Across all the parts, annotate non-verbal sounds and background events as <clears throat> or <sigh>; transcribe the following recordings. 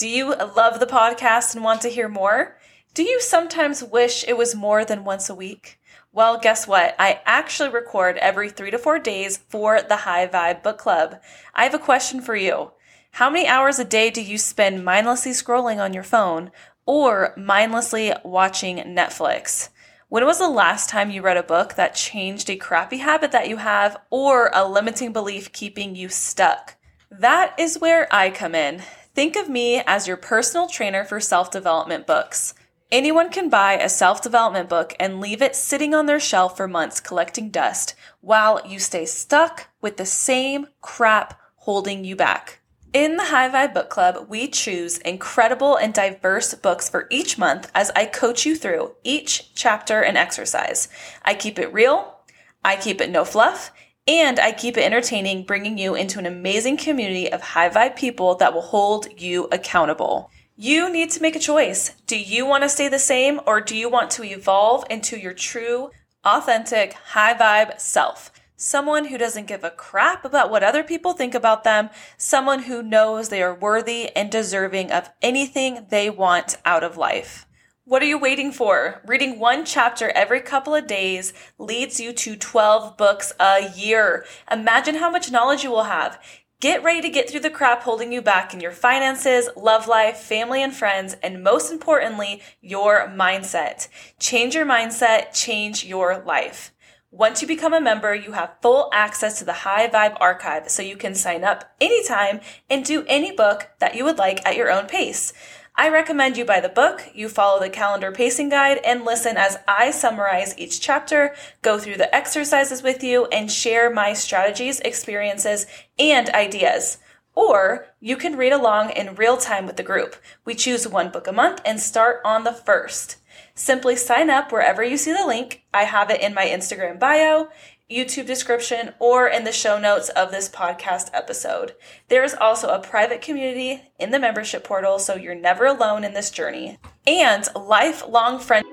Do you love the podcast and want to hear more? Do you sometimes wish it was more than once a week? Well, guess what? I actually record every three to four days for the High Vibe Book Club. I have a question for you. How many hours a day do you spend mindlessly scrolling on your phone or mindlessly watching Netflix? When was the last time you read a book that changed a crappy habit that you have or a limiting belief keeping you stuck? That is where I come in. Think of me as your personal trainer for self development books. Anyone can buy a self development book and leave it sitting on their shelf for months collecting dust while you stay stuck with the same crap holding you back. In the High Vibe Book Club, we choose incredible and diverse books for each month as I coach you through each chapter and exercise. I keep it real, I keep it no fluff, and I keep it entertaining, bringing you into an amazing community of high vibe people that will hold you accountable. You need to make a choice. Do you want to stay the same or do you want to evolve into your true, authentic, high vibe self? Someone who doesn't give a crap about what other people think about them, someone who knows they are worthy and deserving of anything they want out of life. What are you waiting for? Reading one chapter every couple of days leads you to 12 books a year. Imagine how much knowledge you will have. Get ready to get through the crap holding you back in your finances, love life, family and friends, and most importantly, your mindset. Change your mindset, change your life. Once you become a member, you have full access to the High Vibe archive so you can sign up anytime and do any book that you would like at your own pace. I recommend you buy the book, you follow the calendar pacing guide, and listen as I summarize each chapter, go through the exercises with you, and share my strategies, experiences, and ideas. Or you can read along in real time with the group. We choose one book a month and start on the first. Simply sign up wherever you see the link. I have it in my Instagram bio. YouTube description, or in the show notes of this podcast episode. There is also a private community in the membership portal, so you're never alone in this journey. And lifelong friend.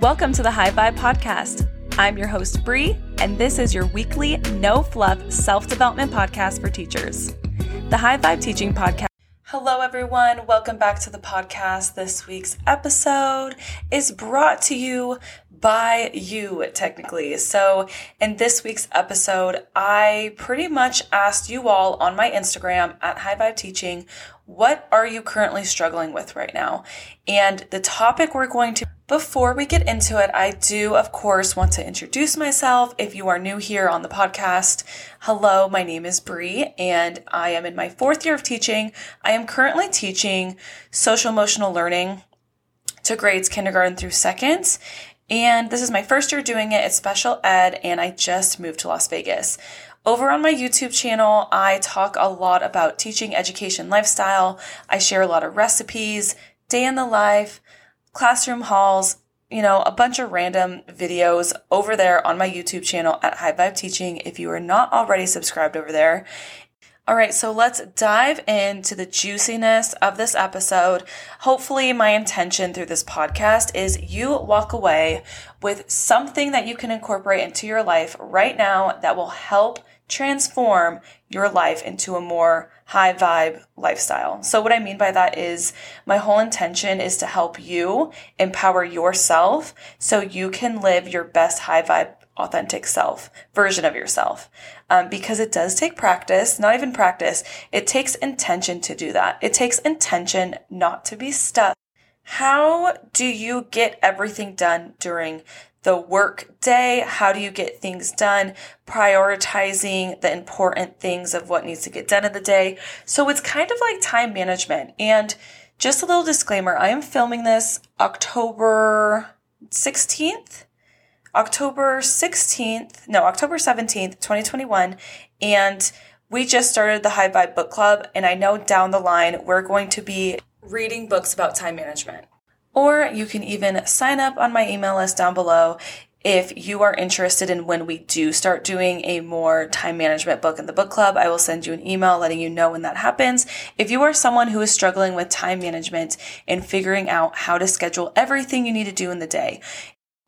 Welcome to the High Vibe Podcast. I'm your host, Bree, and this is your weekly, no fluff self development podcast for teachers. The High Vibe Teaching Podcast Hello, everyone. Welcome back to the podcast. This week's episode is brought to you by you, technically. So, in this week's episode, I pretty much asked you all on my Instagram at High Vibe Teaching, what are you currently struggling with right now? And the topic we're going to before we get into it, I do, of course, want to introduce myself. If you are new here on the podcast, hello, my name is Bree, and I am in my fourth year of teaching. I am currently teaching social emotional learning to grades kindergarten through second. And this is my first year doing it. It's special ed, and I just moved to Las Vegas. Over on my YouTube channel, I talk a lot about teaching, education, lifestyle. I share a lot of recipes, day in the life, classroom hauls, you know, a bunch of random videos over there on my YouTube channel at High Vibe Teaching if you are not already subscribed over there. All right, so let's dive into the juiciness of this episode. Hopefully, my intention through this podcast is you walk away with something that you can incorporate into your life right now that will help transform your life into a more high vibe lifestyle. So, what I mean by that is my whole intention is to help you empower yourself so you can live your best high vibe, authentic self version of yourself. Um, because it does take practice, not even practice, it takes intention to do that. It takes intention not to be stuck. How do you get everything done during the work day. How do you get things done? Prioritizing the important things of what needs to get done in the day. So it's kind of like time management. And just a little disclaimer I am filming this October 16th. October 16th, no, October 17th, 2021. And we just started the High Vibe Book Club. And I know down the line, we're going to be reading books about time management. Or you can even sign up on my email list down below if you are interested in when we do start doing a more time management book in the book club, I will send you an email letting you know when that happens. If you are someone who is struggling with time management and figuring out how to schedule everything you need to do in the day,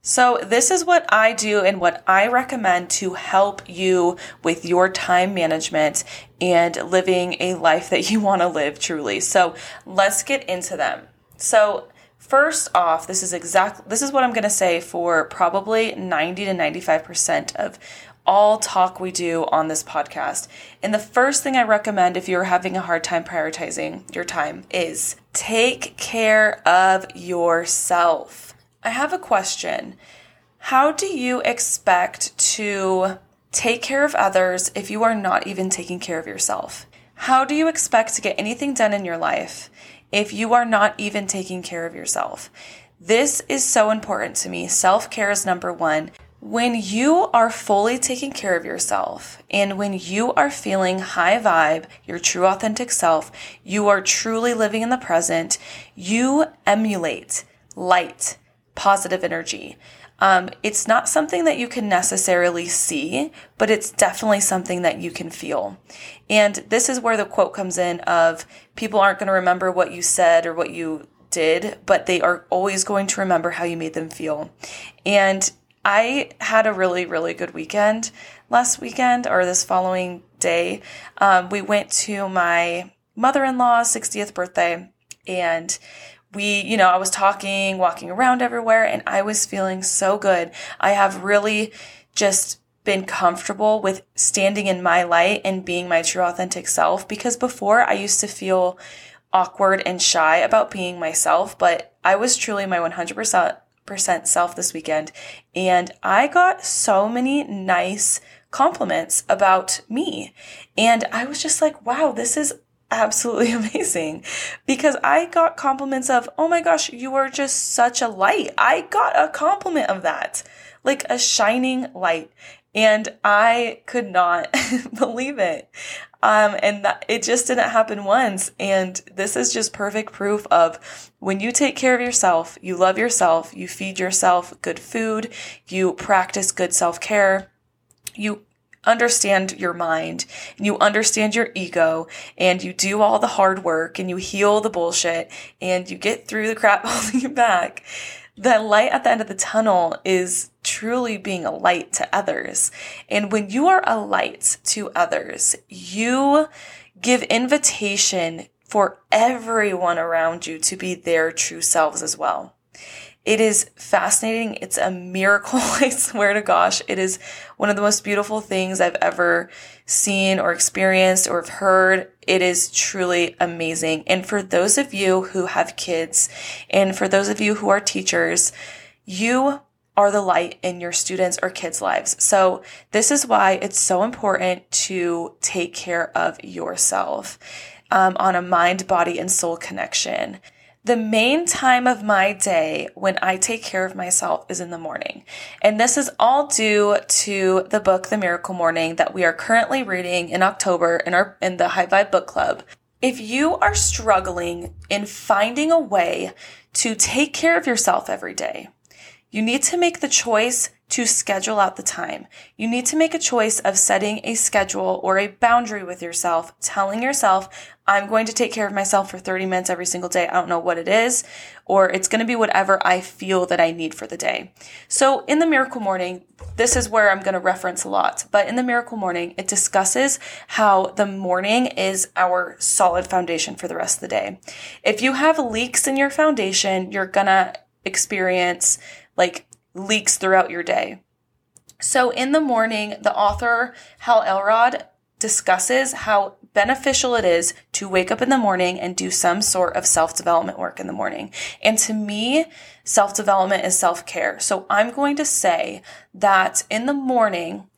So, this is what I do and what I recommend to help you with your time management and living a life that you want to live truly. So, let's get into them. So, first off, this is exactly this is what I'm going to say for probably 90 to 95% of all talk we do on this podcast. And the first thing I recommend if you're having a hard time prioritizing your time is take care of yourself. I have a question. How do you expect to take care of others if you are not even taking care of yourself? How do you expect to get anything done in your life if you are not even taking care of yourself? This is so important to me. Self care is number one. When you are fully taking care of yourself and when you are feeling high vibe, your true authentic self, you are truly living in the present, you emulate light positive energy. Um, it's not something that you can necessarily see, but it's definitely something that you can feel. And this is where the quote comes in of people aren't going to remember what you said or what you did, but they are always going to remember how you made them feel. And I had a really, really good weekend last weekend or this following day. Um, we went to my mother in law's 60th birthday and we, you know, I was talking, walking around everywhere, and I was feeling so good. I have really just been comfortable with standing in my light and being my true authentic self because before I used to feel awkward and shy about being myself, but I was truly my 100% self this weekend and I got so many nice compliments about me and I was just like wow this is absolutely <laughs> amazing because I got compliments of, oh my gosh, you are just such a light. I got a compliment of that, like a shining light. And I could not <laughs> believe it. Um, and that, it just didn't happen once. And this is just perfect proof of when you take care of yourself, you love yourself, you feed yourself good food, you practice good self care, you understand your mind and you understand your ego and you do all the hard work and you heal the bullshit and you get through the crap <laughs> holding you back, the light at the end of the tunnel is truly being a light to others. And when you are a light to others, you give invitation for everyone around you to be their true selves as well. It is fascinating. It's a miracle. <laughs> I swear to gosh. It is one of the most beautiful things I've ever seen or experienced or have heard. It is truly amazing. And for those of you who have kids and for those of you who are teachers, you are the light in your students or kids' lives. So this is why it's so important to take care of yourself um, on a mind, body, and soul connection. The main time of my day when I take care of myself is in the morning. And this is all due to the book The Miracle Morning that we are currently reading in October in our in the High Vibe Book Club. If you are struggling in finding a way to take care of yourself every day, you need to make the choice to schedule out the time. You need to make a choice of setting a schedule or a boundary with yourself, telling yourself, I'm going to take care of myself for 30 minutes every single day. I don't know what it is, or it's going to be whatever I feel that I need for the day. So in the miracle morning, this is where I'm going to reference a lot, but in the miracle morning, it discusses how the morning is our solid foundation for the rest of the day. If you have leaks in your foundation, you're going to experience like leaks throughout your day. So in the morning, the author Hal Elrod discusses how beneficial it is to wake up in the morning and do some sort of self development work in the morning. And to me, self development is self care. So I'm going to say that in the morning,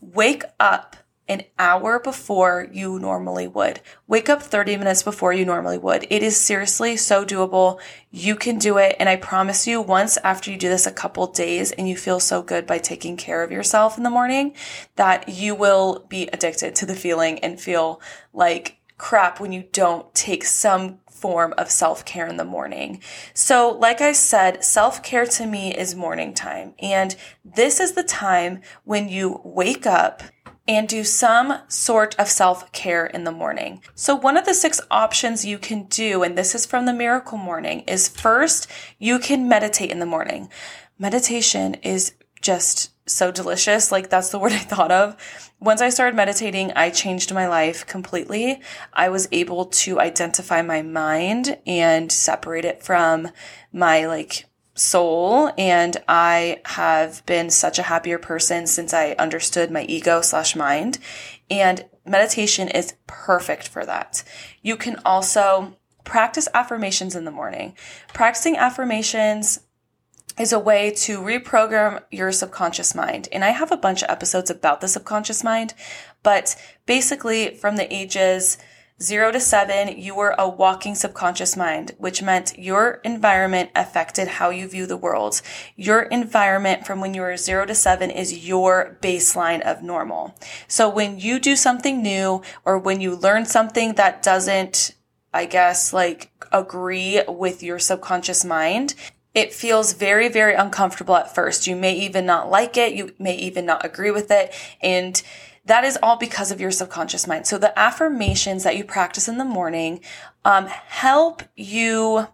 wake up an hour before you normally would. Wake up 30 minutes before you normally would. It is seriously so doable. You can do it. And I promise you, once after you do this a couple days and you feel so good by taking care of yourself in the morning, that you will be addicted to the feeling and feel like crap when you don't take some form of self care in the morning. So, like I said, self care to me is morning time. And this is the time when you wake up and do some sort of self care in the morning. So, one of the six options you can do, and this is from the Miracle Morning, is first, you can meditate in the morning. meditation is just so delicious. Like that's the <laughs> word I thought of. Once I started meditating, I changed my life completely. I was able to identify my mind and separate it from my like soul. And I have been such a happier person since I understood my ego slash mind. And meditation is perfect for that. You can also practice affirmations in the morning. Practicing affirmations is a way to reprogram your subconscious mind. And I have a bunch of episodes about the subconscious mind, but basically from the ages zero to seven, you were a walking subconscious mind, which meant your environment affected how you view the world. Your environment from when you were zero to seven is your baseline of normal. So when you do something new or when you learn something that doesn't I guess, like agree with your subconscious mind, it feels very, very uncomfortable at first. You may even not like it. You may even not agree with it. And that is all because of your subconscious mind. So the affirmations that you practice in the morning um, help you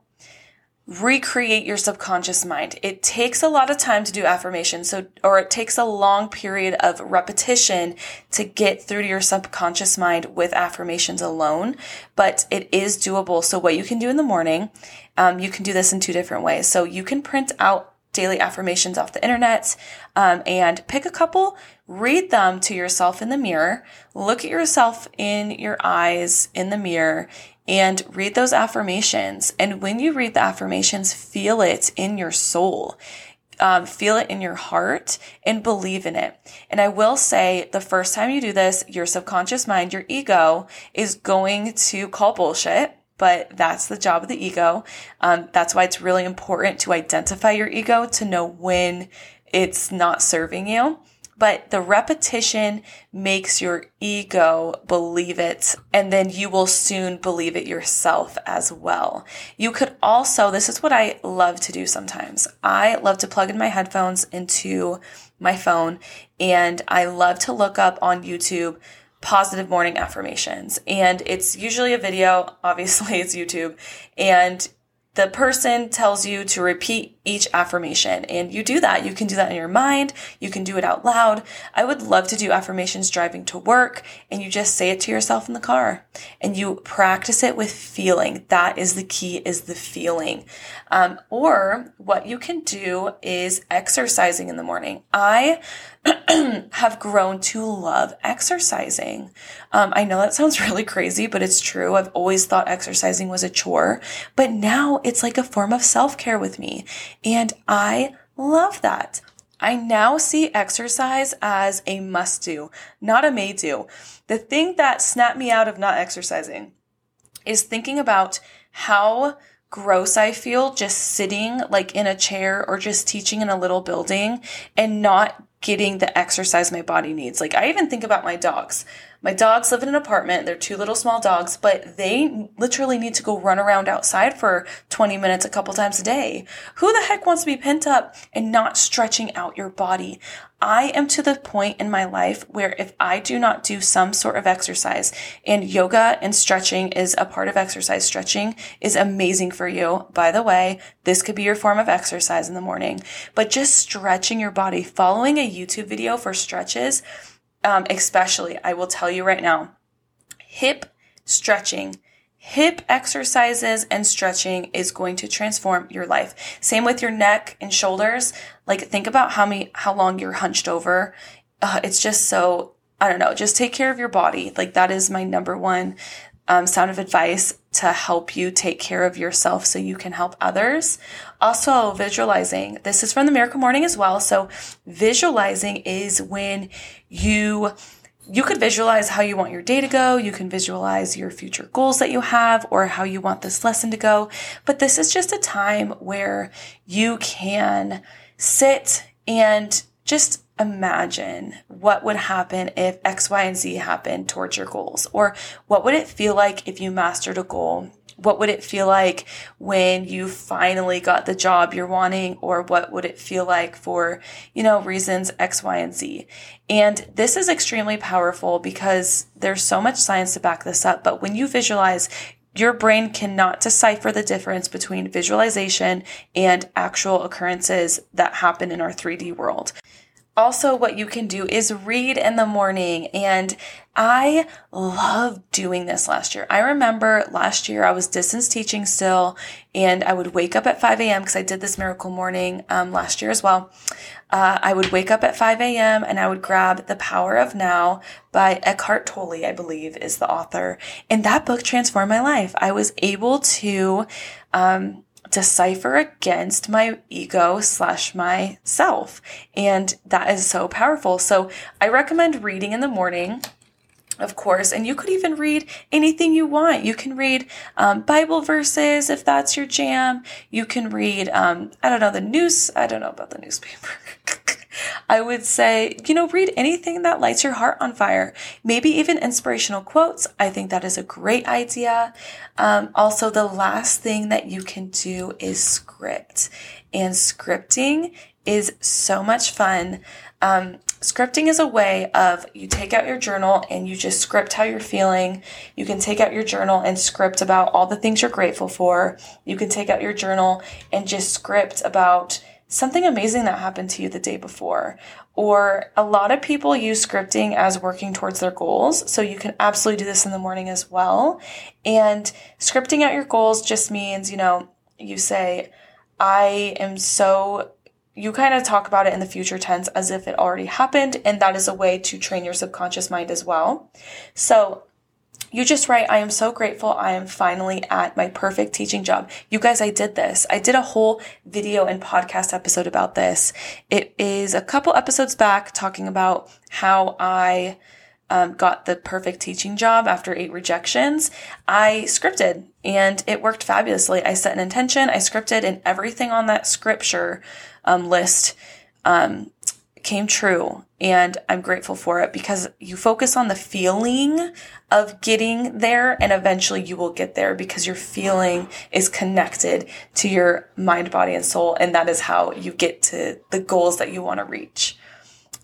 recreate your subconscious mind. It takes a lot of time to do affirmations. So, or it takes a long period of repetition to get through to your subconscious mind with affirmations alone, but it is doable. So what you can do in the morning, um, you can do this in two different ways. So you can print out daily affirmations off the internet um, and pick a couple, read them to yourself in the mirror, look at yourself in your eyes in the mirror, and read those affirmations. And when you read the affirmations, feel it in your soul. Um, feel it in your heart and believe in it. And I will say the first time you do this, your subconscious mind, your ego is going to call bullshit, but that's the job of the ego. Um, that's why it's really important to identify your ego to know when it's not serving you but the repetition makes your ego believe it and then you will soon believe it yourself as well. You could also, this is what I love to do sometimes. I love to plug in my headphones into my phone and I love to look up on YouTube positive morning affirmations. And it's usually a video, <laughs> obviously it's YouTube, and the person tells you to repeat each affirmation and you do that. You can do that in your mind. You can do it out loud. I would love to do affirmations driving to work and you just say it to yourself in the car and you practice it with feeling. That is the key is the feeling. Um, or what you can do is exercising in the morning. I <clears throat> have grown to love exercising. Um, I know that sounds <laughs> really crazy, but it's true. I've always thought exercising was a chore, but now it's like a form of self care with me. And I love that. I now see exercise as a must do, not a may do. The thing that snapped me out of not exercising is thinking about how gross I feel just sitting like in a chair or just teaching in a little building and not getting the exercise my body needs. Like I even think about my dogs. My dogs live in an apartment. They're two little small dogs, but they literally need to go run around outside for 20 minutes a couple times a day. Who the heck wants to be pent up and not stretching out your body? I am to the point in my life where if I do not do some sort of exercise and yoga and stretching is a part of exercise, stretching is amazing for you. By the way, this could be your form of exercise in the morning, but just stretching your body, following a YouTube video for stretches um, especially, I will tell you right now, hip stretching, hip exercises and stretching is going to transform your life. Same with your neck and shoulders. Like think about how many, how long you're hunched over. Uh, it's just so, I don't know, just take care of your body. Like that is my number one um, sound of advice to help you take care of yourself so you can help others. Also, visualizing. This is from the Miracle Morning as well. So, visualizing is when you you could visualize how you want your day to go. You can visualize your future goals that you have or how you want this lesson to go. But this is just a time where you can sit and just imagine what would happen if X, Y, and Z happened towards your goals? Or what would it feel like if you mastered a goal? What would it feel like when you finally got the job you're wanting? Or what would it feel like for, you know, reasons X, Y, and Z? And this is extremely powerful because there's so much science to back this up. But when you visualize your brain cannot decipher the difference between visualization and actual occurrences that happen in our 3D world. Also, what you can do is read in the morning. And I love doing this last year. I remember last year I was distance teaching still, and I would wake up at 5 a.m. because I did this miracle morning um, last year as well. Uh, I would wake up at 5 a.m. and I would grab The Power of Now by Eckhart Tolle, I believe is the author. And that book transformed my life. I was able to, um, decipher against my ego slash myself. And that is so powerful. So I recommend reading in the morning of course. And you could even read anything you want. You can read um, Bible verses if that's your jam. You can read, um, I don't know, the news. I don't know about the newspaper. <laughs> I would say, you know, read anything that lights your heart on fire. Maybe even inspirational quotes. I think that is a great idea. Um, also, the last thing that you can do is script. And scripting is so much fun. Um, scripting is a way of you take out your journal and you just script how you're feeling. You can take out your journal and script about all the things you're grateful for. You can take out your journal and just script about something amazing that happened to you the day before. Or a lot of people use scripting as working towards their goals. So you can absolutely do this in the morning as well. And scripting out your goals just means, you know, you say, I am so you kind of talk about it in the future tense as if it already happened, and that is a way to train your subconscious mind as well. So you just write, I am so grateful I am finally at my perfect teaching job. You guys, I did this. I did a whole video and podcast episode about this. It is a couple episodes back talking about how I um, got the perfect teaching job after eight rejections. I scripted and it worked fabulously. I set an intention, I scripted, and everything on that scripture um, list um, came true. And I'm grateful for it because you focus on the feeling of getting there and eventually you will get there because your feeling is connected to your mind, body, and soul. And that is how you get to the goals that you want to reach.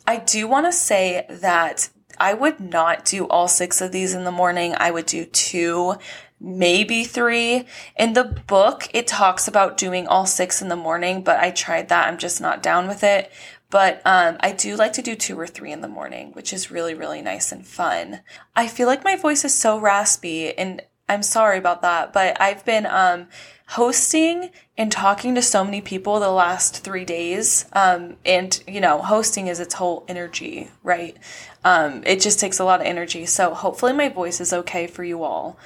I do want to say that I would not do all six of these in the morning. I would do two maybe three. In the book, it talks about doing all six in the morning, but I tried that. I'm just not down with it. But um, I do like to do two or three in the morning, which is really, really nice and fun. I feel like my voice is so raspy, and I'm sorry about that, but I've been um, hosting and talking to so many people the last three days. Um, and, you know, hosting is its whole energy, right? Um, it just takes a lot of energy. So hopefully my voice is okay for you all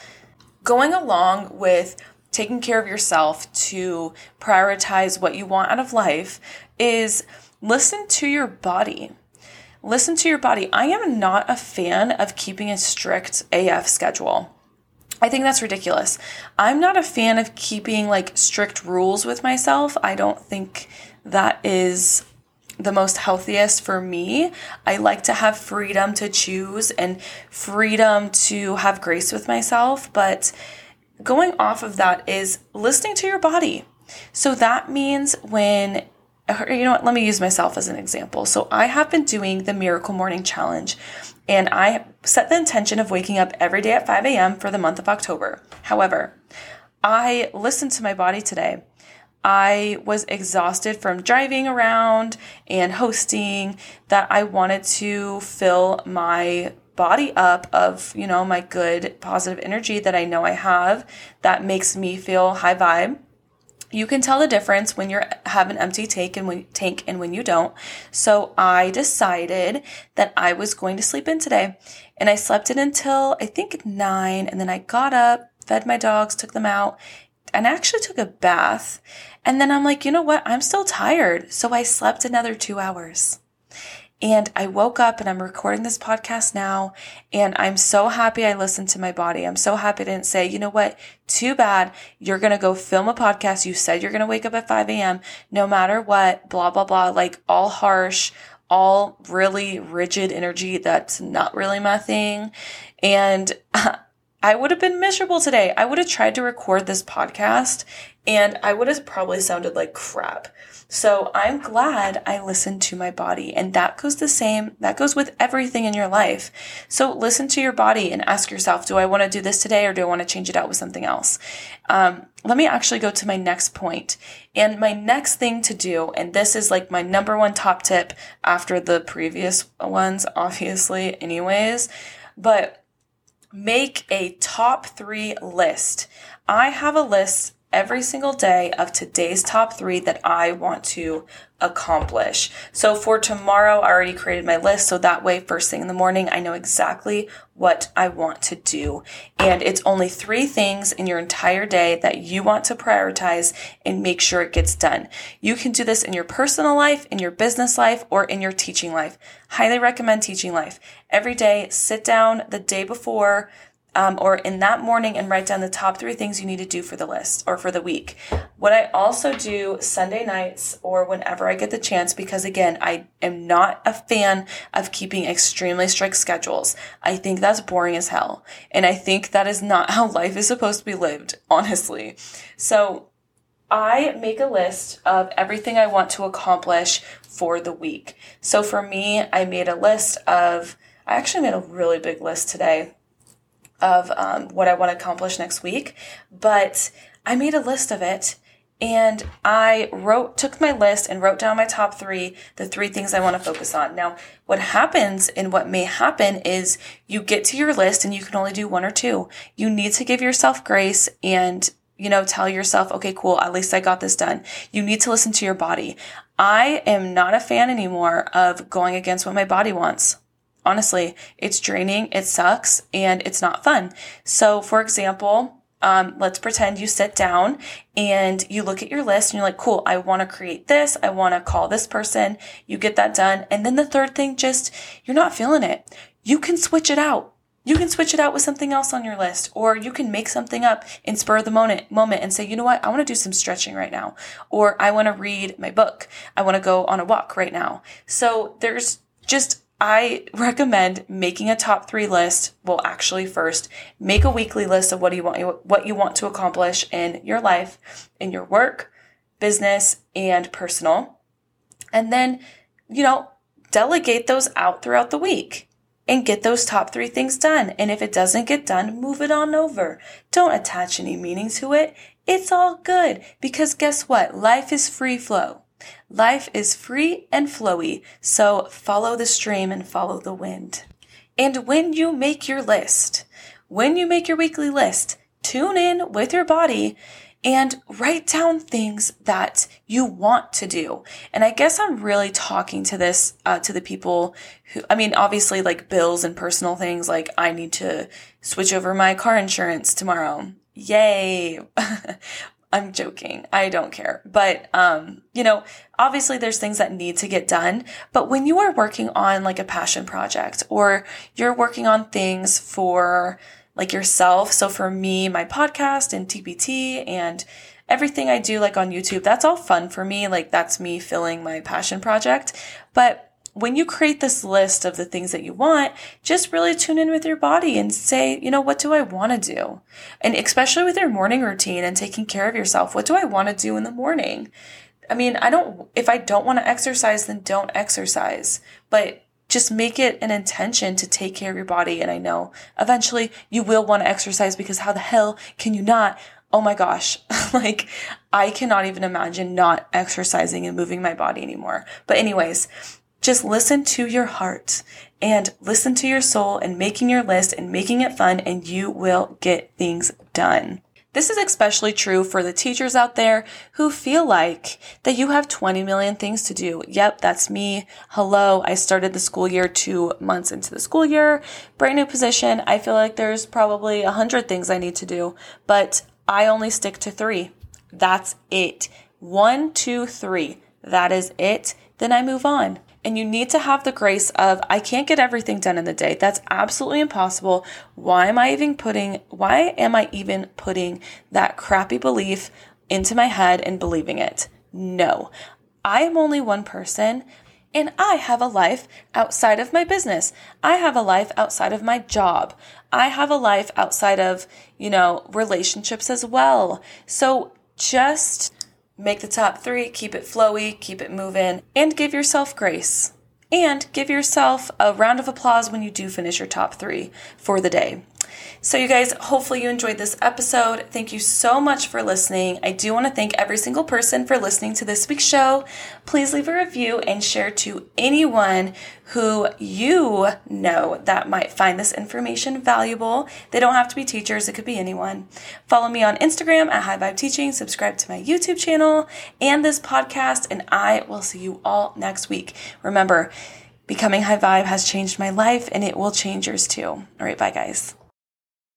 going along with taking care of yourself to prioritize what you want out of life is listen to your body. Listen to your body. I am not a fan of keeping a strict AF schedule. I think that's ridiculous. I'm not a fan of keeping like strict rules with myself. I don't think that is the most healthiest for me. I like to have freedom to choose and freedom to have grace with myself. But going off of that is listening to your body. So that means when, you know what, let me use myself as an example. So I have been doing the Miracle Morning Challenge and I set the intention of waking up every day at 5 a.m. for the month of October. However, I listened to my body today I was exhausted from driving around and hosting that I wanted to fill my body up of, you know, my good positive energy that I know I have that makes me feel high vibe. You can tell the difference when you have an empty tank and when tank and when you don't. So I decided that I was going to sleep in today. And I slept in until I think 9 and then I got up, fed my dogs, took them out, and actually took a bath. And then I'm like, you know what? I'm still tired. So I slept another two hours. And I woke up and I'm recording this podcast now. And I'm so happy I listened to my body. I'm so happy I didn't say, you know what? Too bad. You're going to go film a podcast. You said you're going to wake up at 5 a.m. no matter what, blah, blah, blah. Like all harsh, all really rigid energy. That's not really my thing. And <laughs> I would have been miserable today. I would have tried to record this podcast and I would have probably sounded like crap. So I'm glad I listened to my body. And that goes the same, that goes with everything in your life. So listen to your body and ask yourself, do I want to do this today or do I want to change it out with something else? Um, let me actually go to my next point. And my next thing to do, and this is like my number one top tip after the previous ones, obviously, anyways, but make a top three list. I have a list every single day of today's top three that I want to accomplish. So for tomorrow, I already created my list. So that way, first thing in the morning, I know exactly what I want to do. And it's only three things in your entire day that you want to prioritize and make sure it gets done. You can do this in your personal life, in your business life, or in your teaching life. Highly recommend teaching life. Every day, sit down the day before, um, or in that morning and write down the top three things you need to do for the list or for the week. What I also do Sunday nights or whenever I get the chance, because again, I am not a fan of keeping extremely strict schedules. I think that's boring as hell. And I think that is not <laughs> how life is supposed to be lived, honestly. So I make a list of everything I want to accomplish for the week. So for me, I made a list of, I actually made a really big list today of um, what I want to accomplish next week, but I made a list of it and I wrote, took my list and wrote down my top three, the three things I want to focus on. Now, what happens and what may happen is you get to your list and you can only do one or two. You need to give yourself grace and you know, tell yourself, okay, cool, at least I got this done. You need to listen to your body. I am not a fan anymore of going against what my body wants honestly, it's draining, it sucks, and it's not fun. So, for example, um, let's pretend you sit down and you look at your list and you're like, cool, I want to create this. I want to call this person. You get that done. And then the third thing, just you're not feeling it. You can switch it out. You can switch it out with something else on your list, or you can make something up in spur the moment, moment and say, you know what? I want to do some stretching right now, or I want to read my book. I want to go on a walk right now. So there's just I recommend making a top three list. Well, actually, first make a weekly list of what you want what you want to accomplish in your life, in your work, business, and personal, and then you know delegate those out throughout the week and get those top three things done. And if it doesn't get done, move it on over. Don't attach any meaning to it. It's all good because guess what? Life is free flow. Life is free and flowy, so follow the stream and follow the wind. And when you make your list, when you make your weekly list, tune in with your body and write down things that you want to do. And I guess I'm really talking to this, uh, to the people who, I mean, obviously like bills and personal things, like I need to switch over my car insurance tomorrow. Yay. <laughs> I'm joking. I don't care. But, um, you know, obviously there's things that need to get done. But when you are working on like a passion project or you're working on things for like yourself. So for me, my podcast and TPT and everything I do like on YouTube, that's all fun for me. Like that's me filling my passion project. But when you create this list of the things that you want, just really tune in with your body and say, you know, what do I want to do? And especially with your morning routine and taking care of yourself, what do I want to do in the morning? I mean, I don't, if I don't want to exercise, then don't exercise, but just make it an intention to take care of your body. And I know eventually you will want to exercise because how the hell can you not? Oh my gosh. <laughs> like I cannot even imagine not exercising and moving my body anymore. But anyways, just listen to your heart and listen to your soul and making your list and making it fun and you will get things done. This is especially true for the teachers out there who feel like that you have 20 million things to do. Yep, that's me. Hello. I started the school year two months into the school year. Brand new position. I feel like there's probably a hundred things I need to do, but I only stick to three. That's it. One, two, three. That is it. Then I move on. And you need to have the grace of, I can't get everything done in the day. That's absolutely impossible. Why am I even putting, why am I even putting that crappy belief into my head and believing it? No. I am only one person and I have a life outside of my business. I have a life outside of my job. I have a life outside of, you know, relationships as well. So just make the top three, keep it flowy, keep it moving, and give yourself grace. And give yourself a round of applause when you do finish your top three for the day. So, you guys, hopefully you enjoyed this episode. Thank you so much for listening. I do want to thank every single person for listening to this week's show. Please leave a review and share to anyone who you know that might find this information valuable. They don't have to be teachers, it could be anyone. Follow me on Instagram at High Vibe Teaching, subscribe to my YouTube channel and this podcast, and I will see you all next week. Remember, becoming high vibe has changed my life and it will change yours too. All right, bye guys.